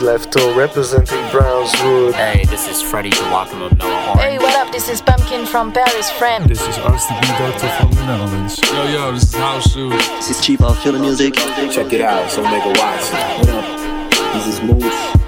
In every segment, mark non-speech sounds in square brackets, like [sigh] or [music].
Is Lefto representing Brownswood. Hey, this is Freddie Joachim of Mellow Orange. Hey, what up? This is Pumpkin from Paris, friend. This is RCB Doctor from the Netherlands. Yo, yo, this is House Shoes. This is Chief Off Chillin' Music. Check it out, so make a watch. What up? This is Moose.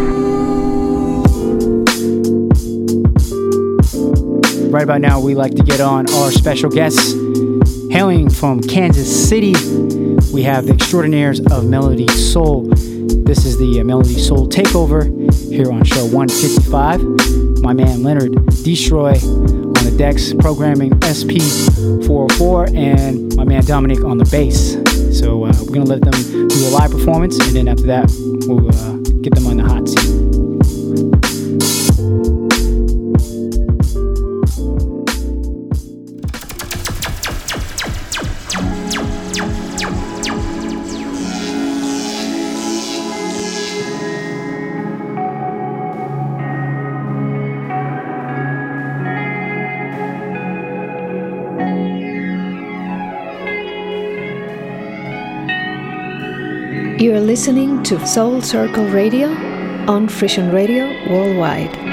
Right about now, we like to get on our special guests. Hailing from Kansas City, we have the extraordinaires of Melody Soul. This is the uh, Melody Soul Takeover here on show 155. My man Leonard Dstroy on the decks, programming SP404, and my man Dominic on the bass. So uh, we're gonna let them do a live performance, and then after that, we'll uh, get them on You're listening to Soul Circle Radio on Frission Radio Worldwide.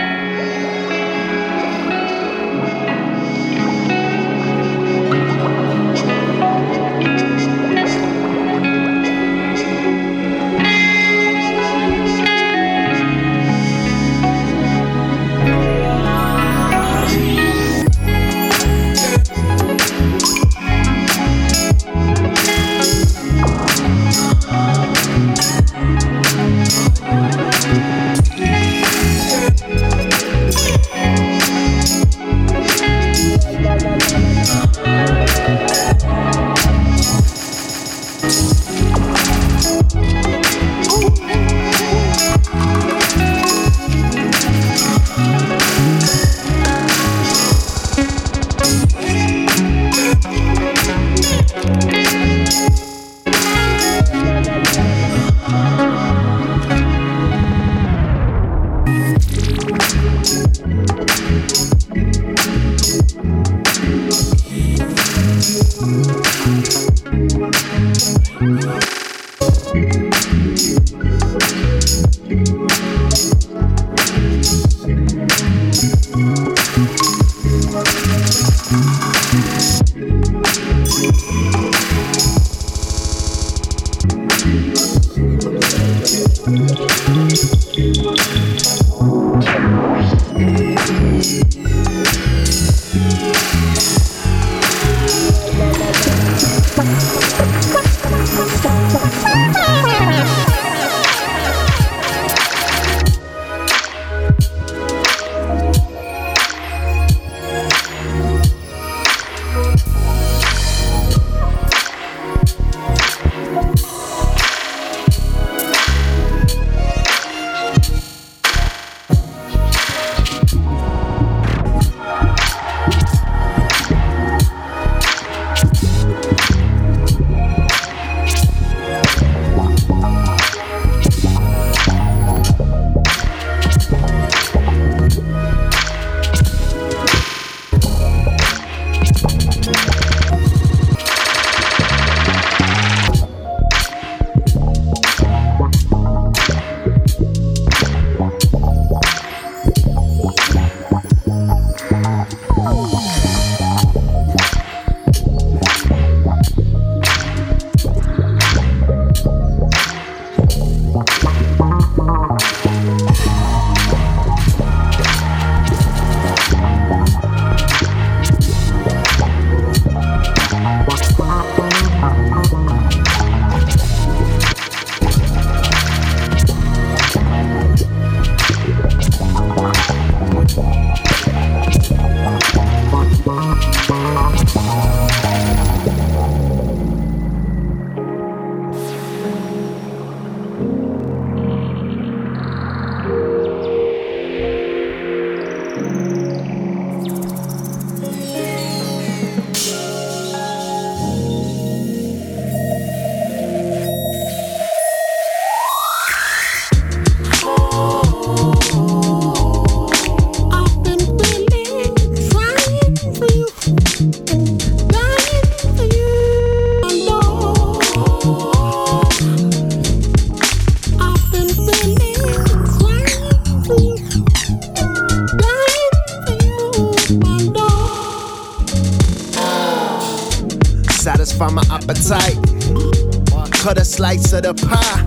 Slice of the pie.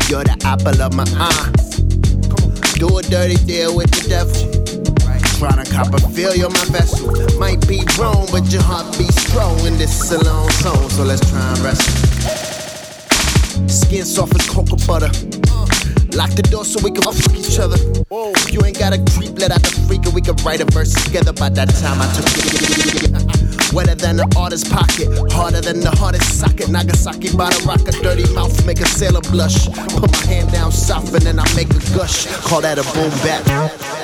[laughs] You're the apple of my eye. Do a dirty deal with the devil. Try to cop a feel, you're my vessel. Might be wrong, but your heart beats strong. And this is a long song, so let's try and wrestle. Skin soft as cocoa butter. Lock the door so we can fuck each other. Whoa. You ain't got a creep, let out the freak, and we can write a verse together. By that time, I took it. Wetter than the artist's pocket, harder than the hardest socket. Nagasaki by the rock, a dirty mouth, make a sailor blush. Put my hand down soft and then I make a gush. Call that a boom bap.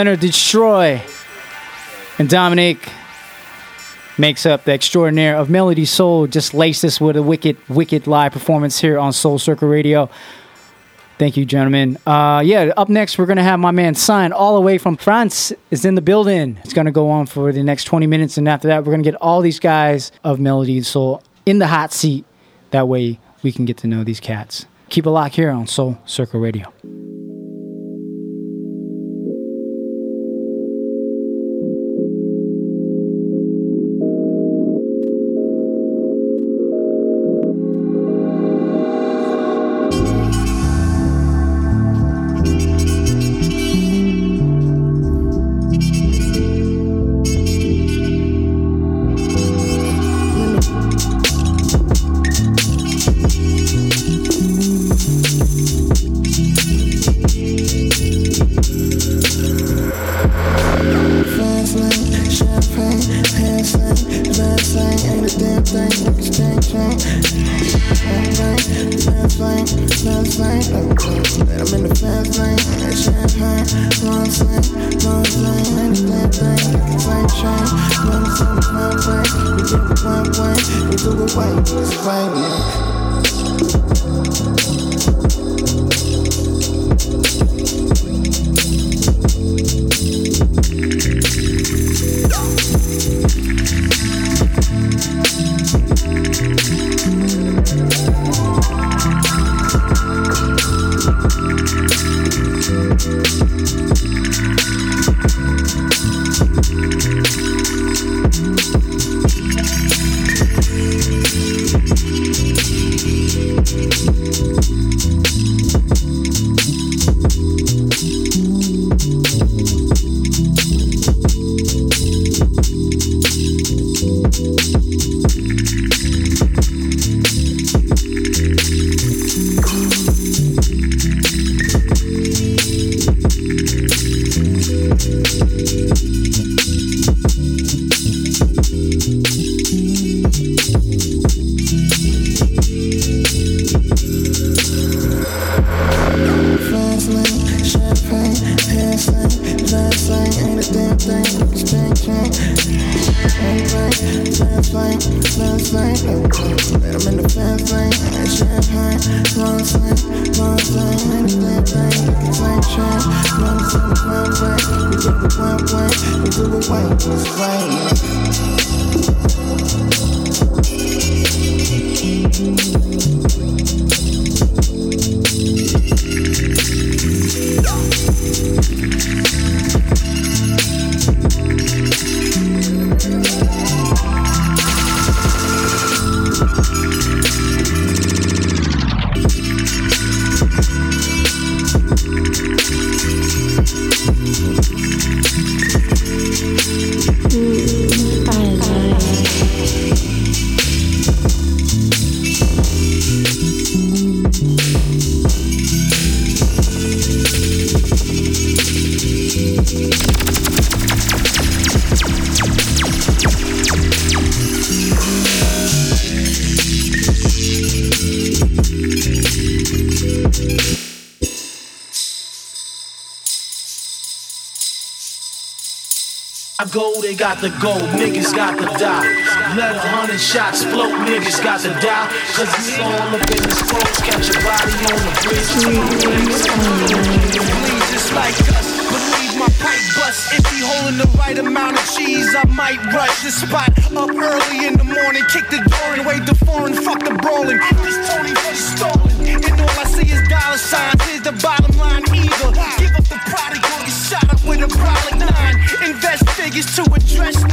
Leonard Dstroy and Dominic makes up the extraordinaire of Melody Soul. Just lace this with a wicked, wicked live performance here on Soul Circle Radio. Thank you, gentlemen. Uh, yeah, up next, we're to have my man CYGN, all the way from France, is in the building. It's to go on for the next 20 minutes. And after that, we're to get all these guys of Melody Soul in the hot seat. That way, we can get to know these cats. Keep a lock here on Soul Circle Radio. Got to go, niggas got to die. Let a hundred shots float, niggas got to die. Cause it's all up in this clothes, catch your body on the bridge. Please, just like us, believe my pipe bust. If he holding the right amount of cheese, I might rush the spot up early in the morning. Kick the door and wait the foreign, fuck the brawling. This Tony the stolen. And all I see is dollar signs. Here's the bottom Figures to address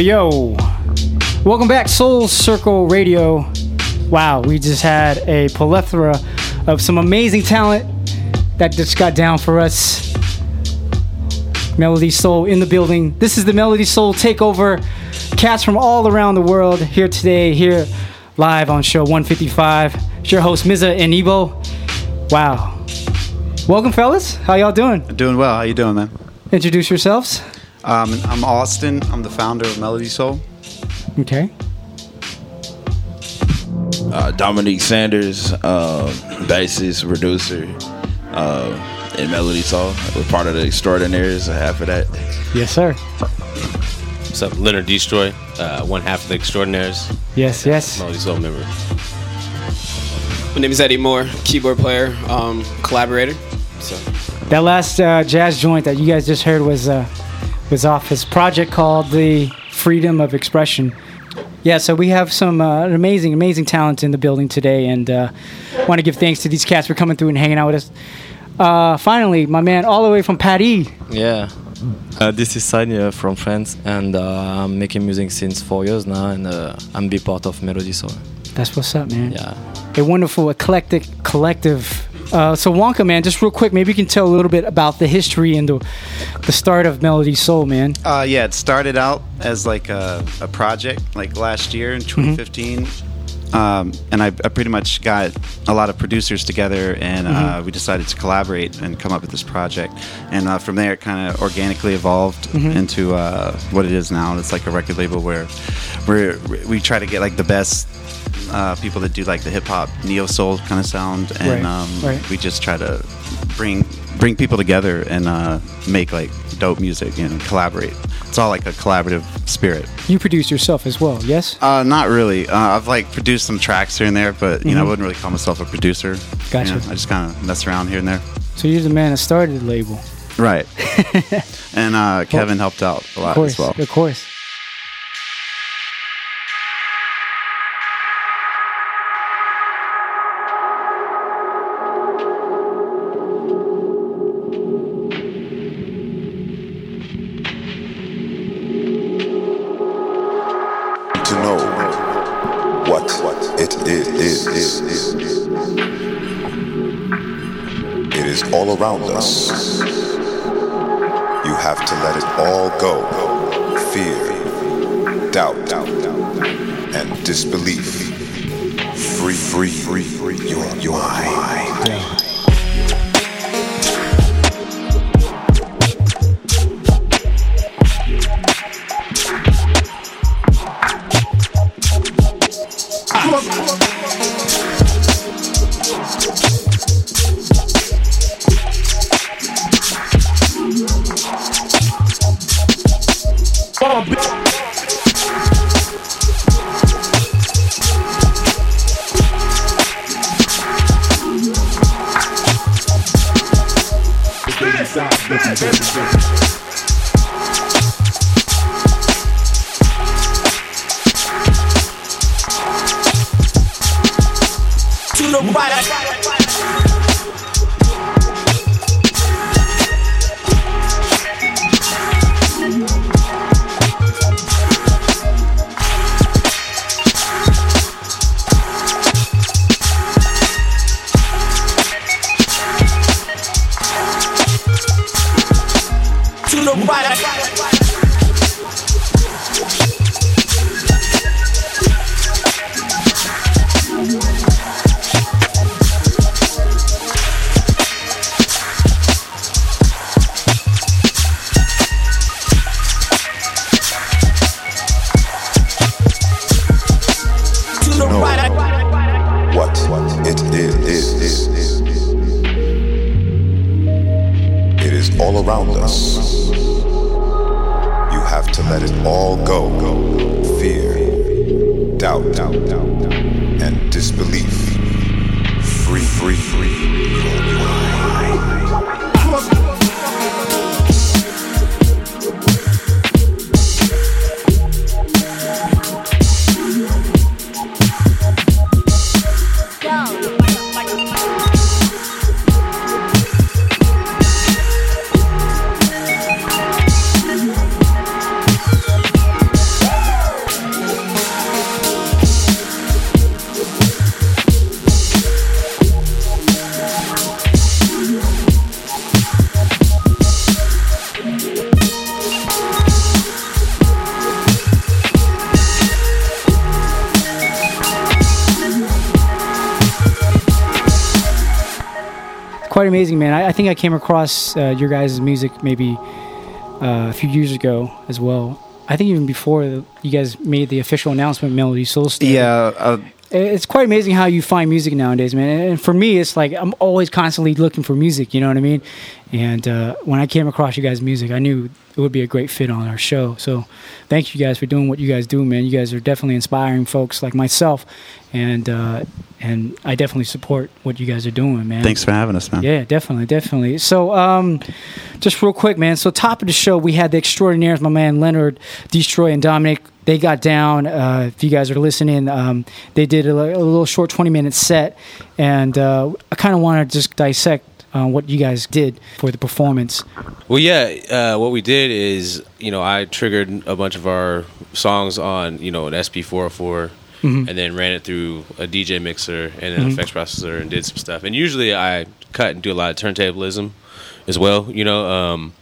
Yo. Welcome back, Soul Circle Radio. Wow, we just had a plethora of some amazing talent that just got down for us. Melody Soul in the building. This is the Melody Soul Takeover. Cats from all around the world here today, here live on show 155. It's your host, Mza and Ebo. Wow. Welcome, fellas. How y'all doing? Doing well. How you doing, man? Introduce yourselves. Um, I'm Austin. I'm the founder of Melody Soul. Okay. uh, Dominique Sanders, uh, bassist, producer, uh, in Melody Soul. We're part of the Extraordinaires, half of that. Yes, sir. What's up, Leonard Dstroy, uh, one half of the Extraordinaires. Yes, yes. Melody Soul member. My name is Eddie Moore, keyboard player, um, collaborator. So That last uh, jazz joint that you guys just heard was uh, was off his project called the Freedom of Expression. Yeah, so we have some uh, amazing, amazing talent in the building today, and uh, want to give thanks to these cats for coming through and hanging out with us. Uh, finally, my man, all the way from Paris. Yeah. Uh, this is Sanya from France, and uh, I'm making music since four years now, and uh, I'm be part of Melody Soul. That's what's up, man. Yeah. A wonderful eclectic collective. Uh, so Wonka, man, just real quick, maybe you can tell a little bit about the history and the the start of Melody Soul, man. Uh, yeah, it started out as like a, a project like last year in 2015. Um, and I, I pretty much got a lot of producers together and uh, Mhm. we decided to collaborate and come up with this project. And uh, from there, it kind of organically evolved Mhm. into uh, what it is now. It's like a record label where we're, we try to get like the best uh, people that do like the hip hop neo soul kind of sound, and Right, um, right. we just try to bring bring people together and uh, make like dope music and collaborate. It's all like a collaborative spirit. You produce yourself as well, yes? Uh, not really. Uh, I've like produced some tracks here and there, but you know, I Mhm. wouldn't really call myself a producer. You Gotcha. know, I just kind of mess around here and there. So you're the man that started the label. Right. [laughs] and uh, Kevin helped out a lot course, as well. Of course. Is all around us. You have to let it all go. Fear, doubt, and disbelief. Free, free, free, your mind. Amazing, man. I, I think I came across uh, your guys' music maybe uh, a few years ago as well. I think even before you guys made the official announcement, Melody Soul. Yeah, uh, it's quite amazing how you find music nowadays, man. And for me, it's like I'm always constantly looking for music. You know what I mean? And uh, when I came across you guys' music, I knew it would be a great fit on our show. So, thank you guys for doing what you guys do, man. You guys are definitely inspiring folks like myself, and uh, and I definitely support what you guys are doing, man. Thanks for having us, man. Yeah, definitely, definitely. So, um, just real quick, man. So, top of the show, we had the extraordinaires, my man Leonard, Dstroy, and Dominic. They got down. Uh, if you guys are listening, um, they did a, a little short 20 minute set, and uh, I kind of want to just dissect uh, what you guys did for the performance. Well, yeah. Uh, what we did is, you know, I triggered a bunch of our songs on, you know, an SP404, Mhm. and then ran it through a DJ mixer and an Mhm. effects processor and did some stuff. And usually I cut and do a lot of turntablism as well, you know. Um,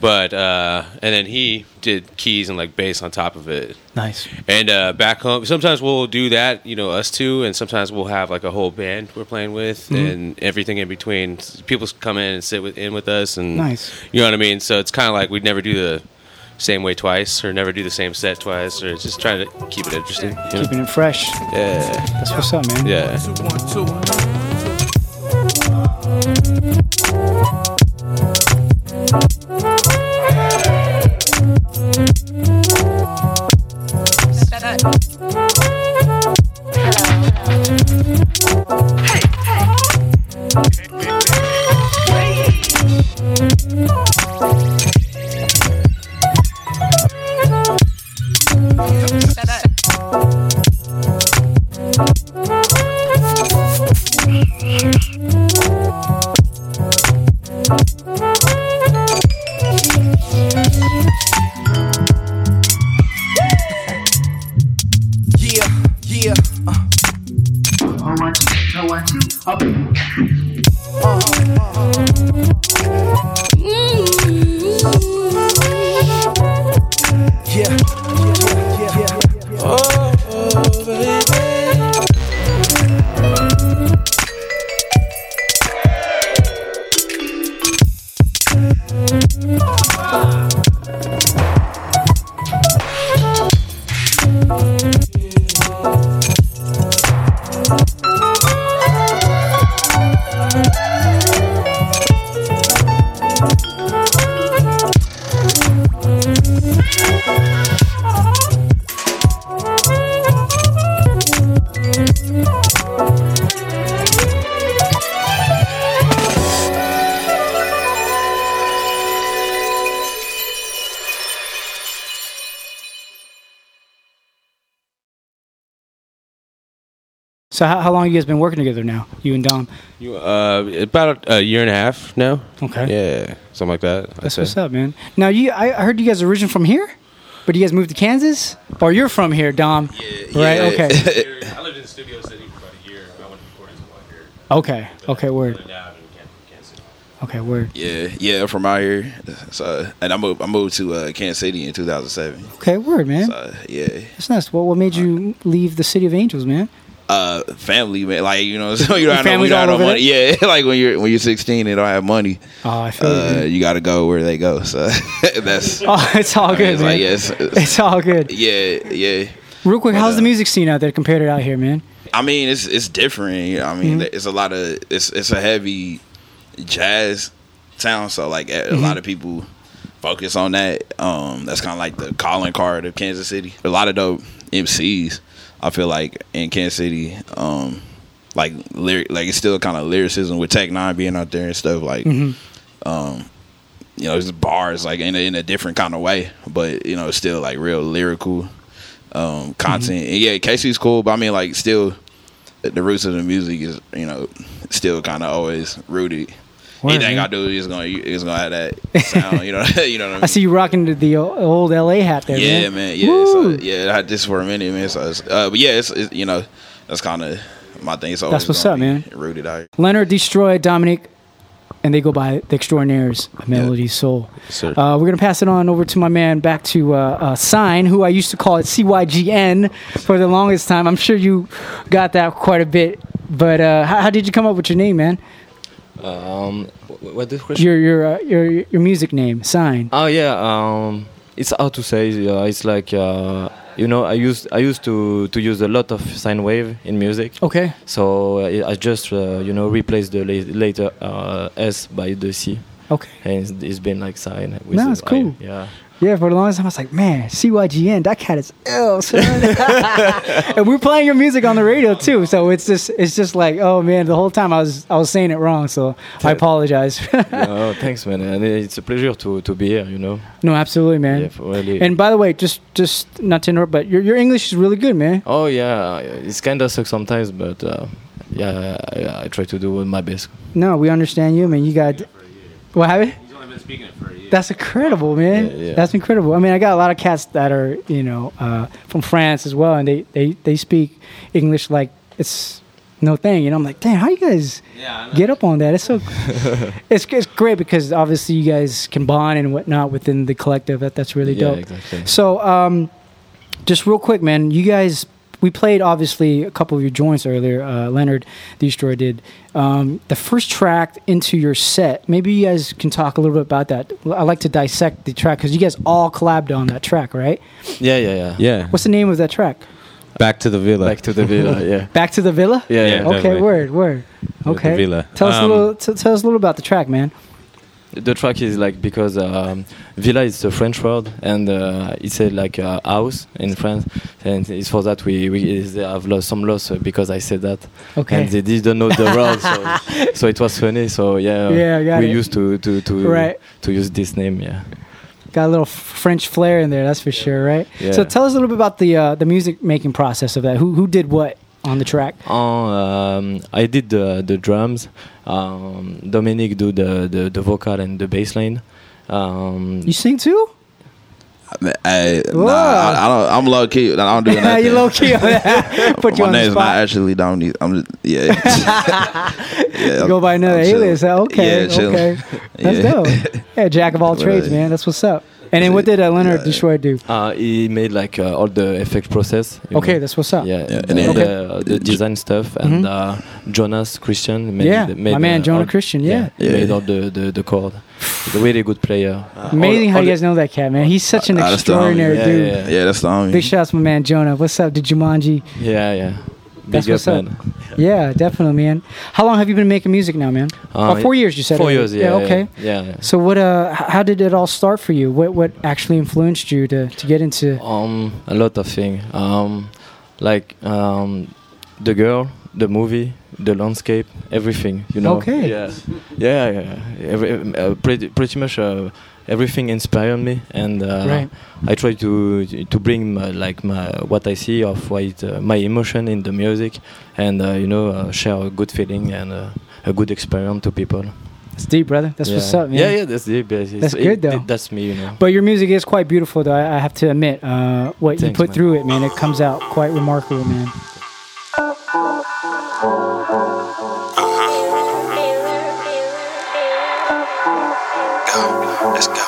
but uh, and then he did keys and like bass on top of it. Nice. And uh, back home, sometimes we'll do that, you know, us two, and sometimes we'll have like a whole band we're playing with, Mhm. and everything in between. People come in and sit with, in with us, and Nice. You know what I mean? So it's kind of like we'd never do the same way twice, or never do the same set twice, or just trying to keep it interesting. you know? Keeping it fresh. Yeah. That's what's up, man. Yeah. Yeah, you guys been working together now, you and Dom? You uh, about a year and a half now. Okay. Yeah, something like that. That's what's up, man. Now, you, I I heard you guys are originally from here, but you guys moved to Kansas, or you're from here, Dom? Yeah, right. yeah. Okay. [laughs] I lived in Studio City for about a year. I went to recording one here. okay. Okay. Word. Okay. Word. Yeah, yeah, from out here. So, and I moved, I moved to uh, Kansas City in 2007. Okay. Word, man. So, yeah, That's nice. What What made you leave the City of Angels, man? Uh, family man, like you know, [laughs] so you don't have no, you family's don't have all no money. Yeah, [laughs] like when you're when you're 16, they don't have money. Oh, I feel uh, you. you got to go where they go. So [laughs] that's Oh, it's all I mean, good, it's man. Like, yes, It's all good. yeah, yeah. Real quick, But, how's uh, the music scene out there compared to out here, man? I mean, it's it's different. I mean, Mhm. it's a lot of it's it's a heavy jazz town. So like a, a lot of people focus on that. Um, that's kind of like the calling card of Kansas City. A lot of dope MCs. I feel like in Kansas City, um, like lyric, like it's still kind of lyricism with Tech N9ne being out there and stuff. Like, Mhm. um, you know, it's bars like in a, in a different kind of way, but you know, it's still like real lyrical um, content. And yeah, KC's cool, but I mean, like, still the roots of the music is you know still kind of always rooted. Word, Anything man. I do is gonna is gonna have that sound. You know, [laughs] you know what I mean. [laughs] I see you rocking the, the old LA hat there, yeah, man. man. Yeah, so, yeah. I had this for a minute, man. So, it's, uh, but yeah, it's, it's you know that's kind of my thing. So That's what's up, man. Rooted out. Leonard destroyed Dominic, and they go by the Extraordinaires Melody Soul. sir. Uh, we're gonna pass it on over to my man, back to uh, uh, Sign, who I used to call it CYGN for the longest time. I'm sure you got that quite a bit. But uh, how, how did you come up with your name, man? Um, what the question? Your your uh, your your music name, Sign. Oh yeah, um, it's how to say. Uh, it's like uh, you know, I used I used to to use a lot of sine wave in music. Okay. So uh, I just uh, you know replaced the later uh, S by the C. Okay. And it's, it's been like sine. With No, it's cool. I- yeah. Yeah, for the longest time, I was like, man, CYGN, that cat is ill, son. [laughs] and we're playing your music on the radio too, so it's just, it's just like, oh man, the whole time I was, I was saying it wrong, so I apologize. oh, [laughs] thanks, man. And it's a pleasure to, to be here. You know. no, absolutely, man. Yeah, really. And by the way, just, just not to interrupt, but your, your English is really good, man. oh yeah, it's kind of sucks sometimes, but uh, yeah, I, I try to do my best. No, we understand you, man. You got, what happened? That's incredible, man. Yeah, yeah. That's incredible. I mean, I got a lot of cats that are, you know, uh, from France as well, and they, they, they speak English like it's no thing. You know, I'm like, damn, how you guys get up on that? It's so, [laughs] it's, it's great because obviously you guys can bond and whatnot within the collective. That that's really Yeah, dope. exactly. So, um, just real quick, man, you guys. We played obviously a couple of your joints earlier. Uh, Leonard Dstroy did um, the first track into your set. Maybe you guys can talk a little bit about that. I like to dissect the track because you guys all collabed on that track, right? Yeah, yeah, yeah. Yeah. What's the name of that track? Back to the villa. Back to the villa. [laughs] Yeah. Back to the Villa. Yeah, yeah. Okay, definitely. word, word. With the Okay. Villa. Tell us Um, a little. T- tell us a little about the track, man. The track is like because um, villa is a French word and uh, it's a, like a house in France, and it's for that we, we they have lost some loss because I said that. Okay. And they didn't know the [laughs] word, so, so it was funny. So yeah, Yeah, we it. used to to to Right. to use this name. Yeah. Got a little French flair in there, that's for sure, right? Yeah. So tell us a little bit about the uh, the music making process of that. Who who did what on the track? Oh, um, I did the the drums. Um, Dominic do the, the the vocal and the bass line. Um, You sing too? Hey, nah, I, I don't, I'm low key. I don't do [laughs] nothing. you low key on that. [laughs] Put you My on the name's spot. not actually Dominique. I'm just, yeah. [laughs] yeah You go by another I'm alias. huh? Okay, Yeah, chilling. okay. That's Yeah. dope. Yeah, jack of all trades, man. That's what's up. And then what did uh, Leonard Dstroy do? Uh, he made like uh, all the effect process. Okay, know. that's what's up. Yeah, Yeah, and and then then- the, the design stuff and uh, Jonas Christian made, Yeah, made my man uh, Jonah Christian, yeah. he Yeah. made all the the, the chord. He's a really good player. Uh, Amazing all- how all you guys know that cat, man. He's such an Uh, that's extraordinary Yeah, dude. yeah, Yeah, that's the homie. Big shouts, to my man Jonah. What's up, to Jumanji? Yeah, yeah. That's what's up, up. man. [laughs] Yeah, definitely, man. How long have you been making music now, man? Uh, oh, four years, you said. Four earlier. years, yeah. okay. Yeah, yeah. So what? Uh, how did it all start for you? What what actually influenced you to to get into? Um, a lot of things. Um, like um, the girl, the movie, the landscape, everything. You know. Okay. Yeah, yeah, yeah. Every, uh, pretty, pretty much uh, everything inspired me, and uh, Right. I try to to bring my, like my what I see of what uh, my emotion in the music, and uh, you know uh, share a good feeling and uh, a good experience to people. It's deep, brother. That's yeah. what's up, man. Yeah, yeah, that's deep. yeah, That's it- good, though. it- that's me, you know. But your music is quite beautiful, though. I, I have to admit, uh, what you put man. through it, man, it comes out quite remarkable, man. Let's go.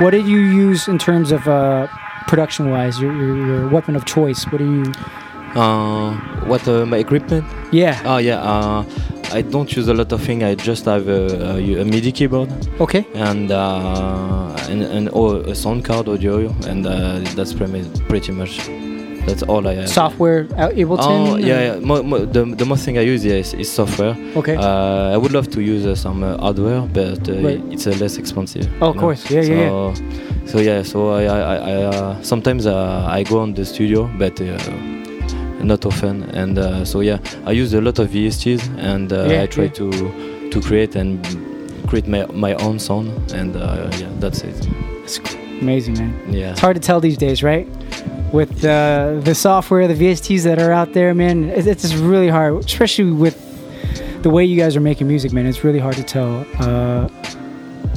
What did you use in terms of uh, production wise? Your, your, your weapon of choice? What do you. Uh, what uh, my equipment? Yeah. Oh yeah. Uh, I don't use a lot of things. I just have a, a, a MIDI keyboard. Okay. And uh, and, and oh, a sound card audio, and uh, that's pretty pretty much. That's all I have. Software, uh, Ableton? Oh yeah, yeah. Mo, mo, the the most thing I use yeah, is, is software. Okay. Uh, I would love to use uh, some uh, hardware, but uh, Right. it's uh, less expensive. Oh, of know. course. Yeah, so, yeah, So yeah, so I, I, I, uh, sometimes uh, I go on the studio, but uh, not often. And uh, so yeah, I use a lot of VSTs, and uh, Yeah, I try yeah. to to create and create my my own sound, and uh, yeah, that's it. It's amazing, man. Yeah. It's hard to tell these days, right? With uh, the software, the VSTs that are out there, man, it's, it's just really hard, especially with the way you guys are making music, man. It's really hard to tell. Uh,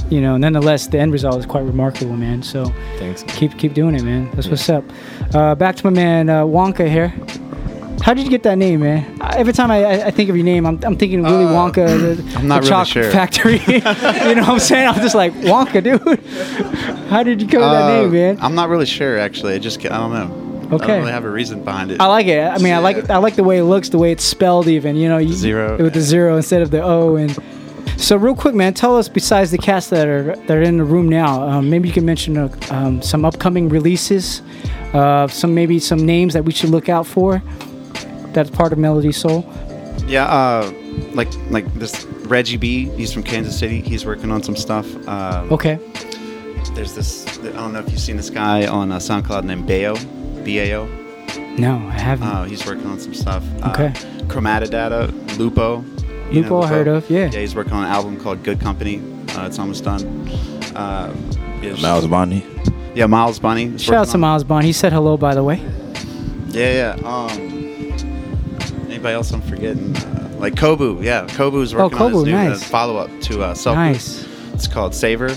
you know, nonetheless, the end result is quite remarkable, man. So Thanks. keep keep doing it, man. That's what's up. Uh, back to my man uh, Wonka here. How did you get that name, man? Uh, Every time I, I- think of your name, I'm, I'm thinking Willy Wonka, the, I'm not the really sure. Factory. [laughs] [laughs] you know what I'm saying? I'm just like Wonka, dude. [laughs] How did you come with that Uh, name, man? I'm not really sure actually. I just I don't know. Okay. I don't really have a reason behind it. I like it. I mean, I like it. I like the way it looks, the way it's spelled, even. You know, you, zero, with the zero instead of the O. And so, real quick, man, tell us besides the cast that are that are in the room now, um, maybe you can mention uh, um, some upcoming releases, uh, some maybe some names that we should look out for. That's part of Melody Soul. Yeah, uh, like like this Reggie B. He's from Kansas City. He's working on some stuff. Uh, Okay. There's this. I don't know if you've seen this guy on uh, SoundCloud named Bao, B A O. No, I haven't. Oh, he's working on some stuff. Okay. Uh, Chromatadata, Lupo. you Lupo, I heard of, yeah. Yeah, he's working on an album called Good Company. Uh, it's almost done. Uh, yeah, Miles Bonny. Yeah, Miles Bonny. Shout out working to Miles Bond. He said hello, by the way. Yeah, yeah. Um, anybody else I'm forgetting? Uh, like Kobu, yeah. Kobu's Oh, working on his new uh, nice. follow-up to uh, Self. Nice. It's called Savor.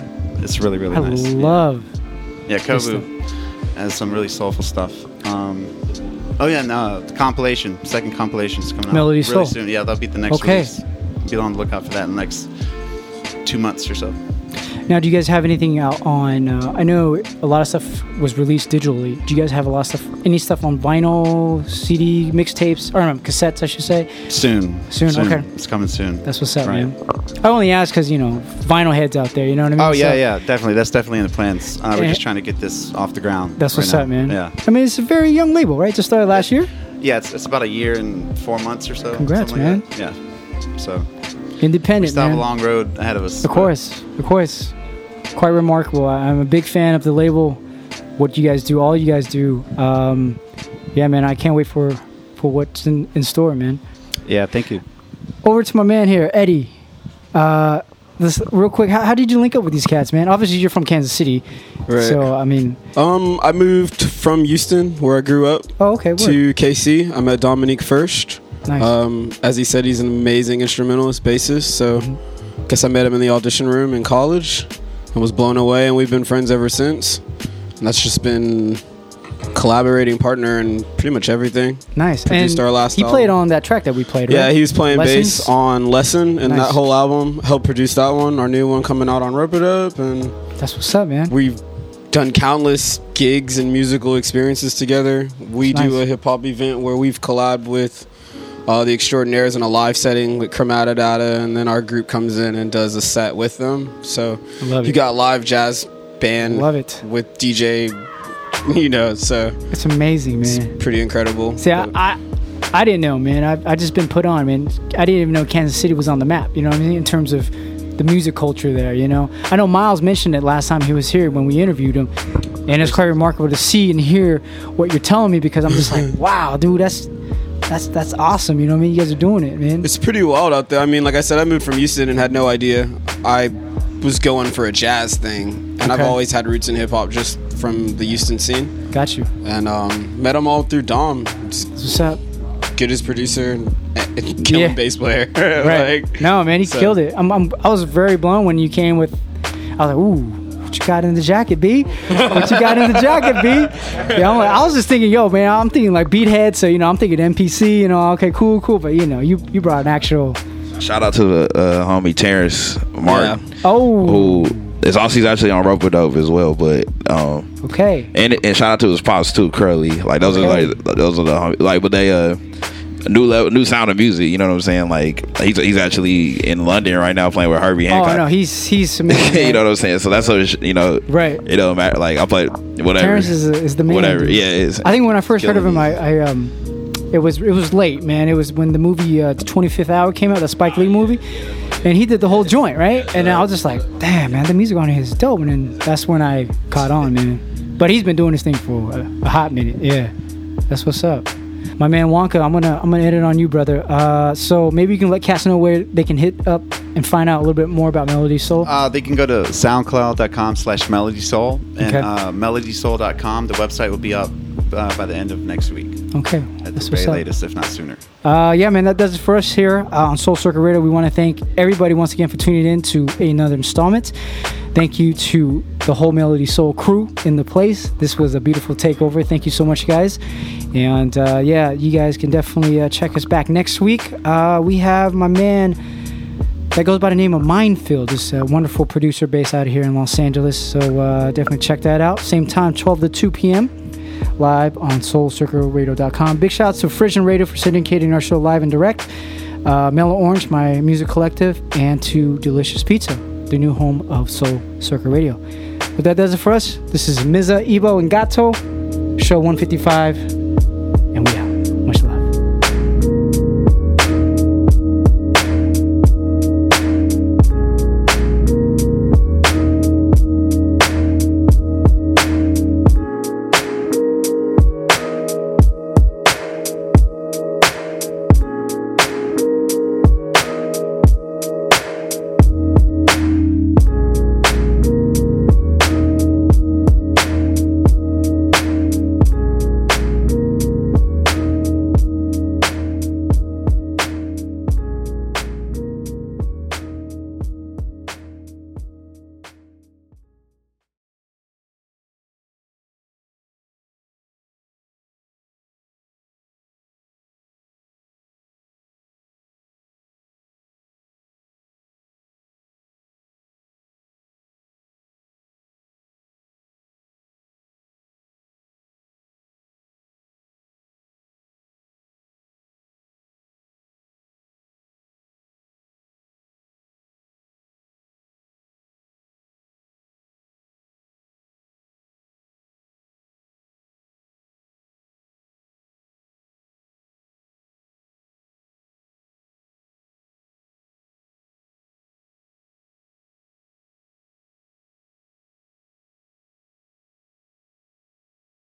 It's really, really I nice. love. Yeah, this Kobu has some really soulful stuff. Um, oh yeah, no, the compilation, second compilation is coming Melody out really Soul. soon. Yeah, that'll be the next Okay. release. Be on the lookout for that in the next two months or so. Now, do you guys have anything out on? Uh, I know a lot of stuff was released digitally. Do you guys have a lot of stuff? Any stuff on vinyl, CD, mixtapes, or um, cassettes, I should say? Soon. Soon, okay. It's coming soon. That's what's up, Right. man. I only ask because you know vinyl heads out there. You know what I mean? Oh yeah, So yeah, definitely. That's definitely in the plans. Uh, we're just trying to get this off the ground. That's right what's now. up, man. Yeah. I mean, it's a very young label, right? Just started last year. Yeah, it's, it's about a year and four months or so. Congrats, something like man. Yeah. So we Independent, still have man. a long road ahead of us. Of course, of course. Quite remarkable. I- I'm a big fan of the label, what you guys do, all you guys do. Um, yeah, man, I can't wait for for what's in, in store, man. Yeah, thank you. Over to my man here, Eddie. Uh, this real quick. How, how did you link up with these cats, man? Obviously, you're from Kansas City, Right. so I mean, Um, I moved from Houston, where I grew up, Oh, okay, word. to KC. I met Dominique first. Nice. Um, as he said, he's an amazing instrumentalist, bassist. So, Mm-hmm. guess I met him in the audition room in college, and was blown away. And we've been friends ever since. And that's just been collaborating partner and pretty much everything. nice. Produced and our last he album. played on that track that we played. Yeah, right? he was playing Lessons? bass on Lesson, and Nice. that whole album helped produce that one. Our new one coming out on Ropeadope, and that's what's up, man. We've done countless gigs and musical experiences together. We Nice. do a hip hop event where we've collabed with uh, the Extraordinaires in a live setting with Chromata Data, and then our group comes in and does a set with them. So you got live jazz band, Love it. with DJ. You know, so It's amazing, man. pretty incredible. See, I, I, I didn't know, man. I, I just been put on, man. I didn't even know Kansas City was on the map. You know what I mean? In terms of the music culture there. You know, I know Miles mentioned it last time he was here when we interviewed him, and it's quite remarkable to see and hear what you're telling me because I'm just like, [laughs] wow, dude, that's that's that's awesome. You know what I mean? You guys are doing it, man. It's pretty wild out there. I mean, like I said, I moved from Houston and had no idea. I was going for a jazz thing, and I've always had roots in hip hop just from the Houston scene. Got you. And um, met him all through Dom. What's up? Good as producer and, and [laughs] killing Yeah. bass player. [laughs] right. Like, no, man, he so- killed it. I'm, I'm, I was very blown when you came with. I was like, ooh, what you got in the jacket, B? What you got in the jacket, B? Yeah, I'm like, I was just thinking, yo, man, I'm thinking like Beathead, so you know, I'm thinking MPC, you know, okay, cool, cool, but you know, you you brought an actual. Shout out to the uh, homie Terrence Martin. Oh. Who is also he's actually on Ropeadope as well, but um Okay. and and shout out to his pops too, Curly. Like those Okay. are like those are the like but they uh new level new sound of music, you know what I'm saying? Like he's he's actually in London right now playing with Herbie Hancock. Oh no, he's he's [laughs] amazing. you know what I'm saying? So that's what you know. Right. It don't matter. Like I play whatever. Terrence is, is the man. Whatever. Yeah, it is. I think when I first heard of him, I, I um, it was it was late, man. It was when the movie uh, The 25th Hour came out, the Spike Lee movie, and he did the whole joint, right? And I was just like, damn, man, the music on here is dope. And then that's when I caught on, man. But he's been doing this thing for a, a hot minute. Yeah, that's what's up. My man Wonka, I'm gonna I'm gonna edit on you, brother. Uh, so maybe you can let cats know where they can hit up and find out a little bit more about Melody Soul. Uh, they can go to soundcloud.com slash melody soul and Okay. uh, melodysoul.com. The website will be up uh, by the end of next week. Okay, At the very latest, if not sooner. Uh, yeah, man, that does it for us here uh, on Soul Circle Radio. We want to thank everybody once again for tuning in to another installment. Thank you to the whole Melody Soul crew in the place. This was a beautiful takeover. Thank you so much, guys. And uh, yeah, you guys can definitely uh, check us back next week. Uh, we have my man that goes by the name of Minefield. This a wonderful producer based out here in Los Angeles. So uh, definitely check that out. Same time, 12 to 2 p.m. live on soulcircleradio.com. Big shout out to Frission Radio for syndicating our show live and direct. Uh, Mellow Orange, my music collective, and to Delicious Pizza, the new home of Soul Circle Radio. But that does it for us. This is Mza, Ebo, and Gato, show 155.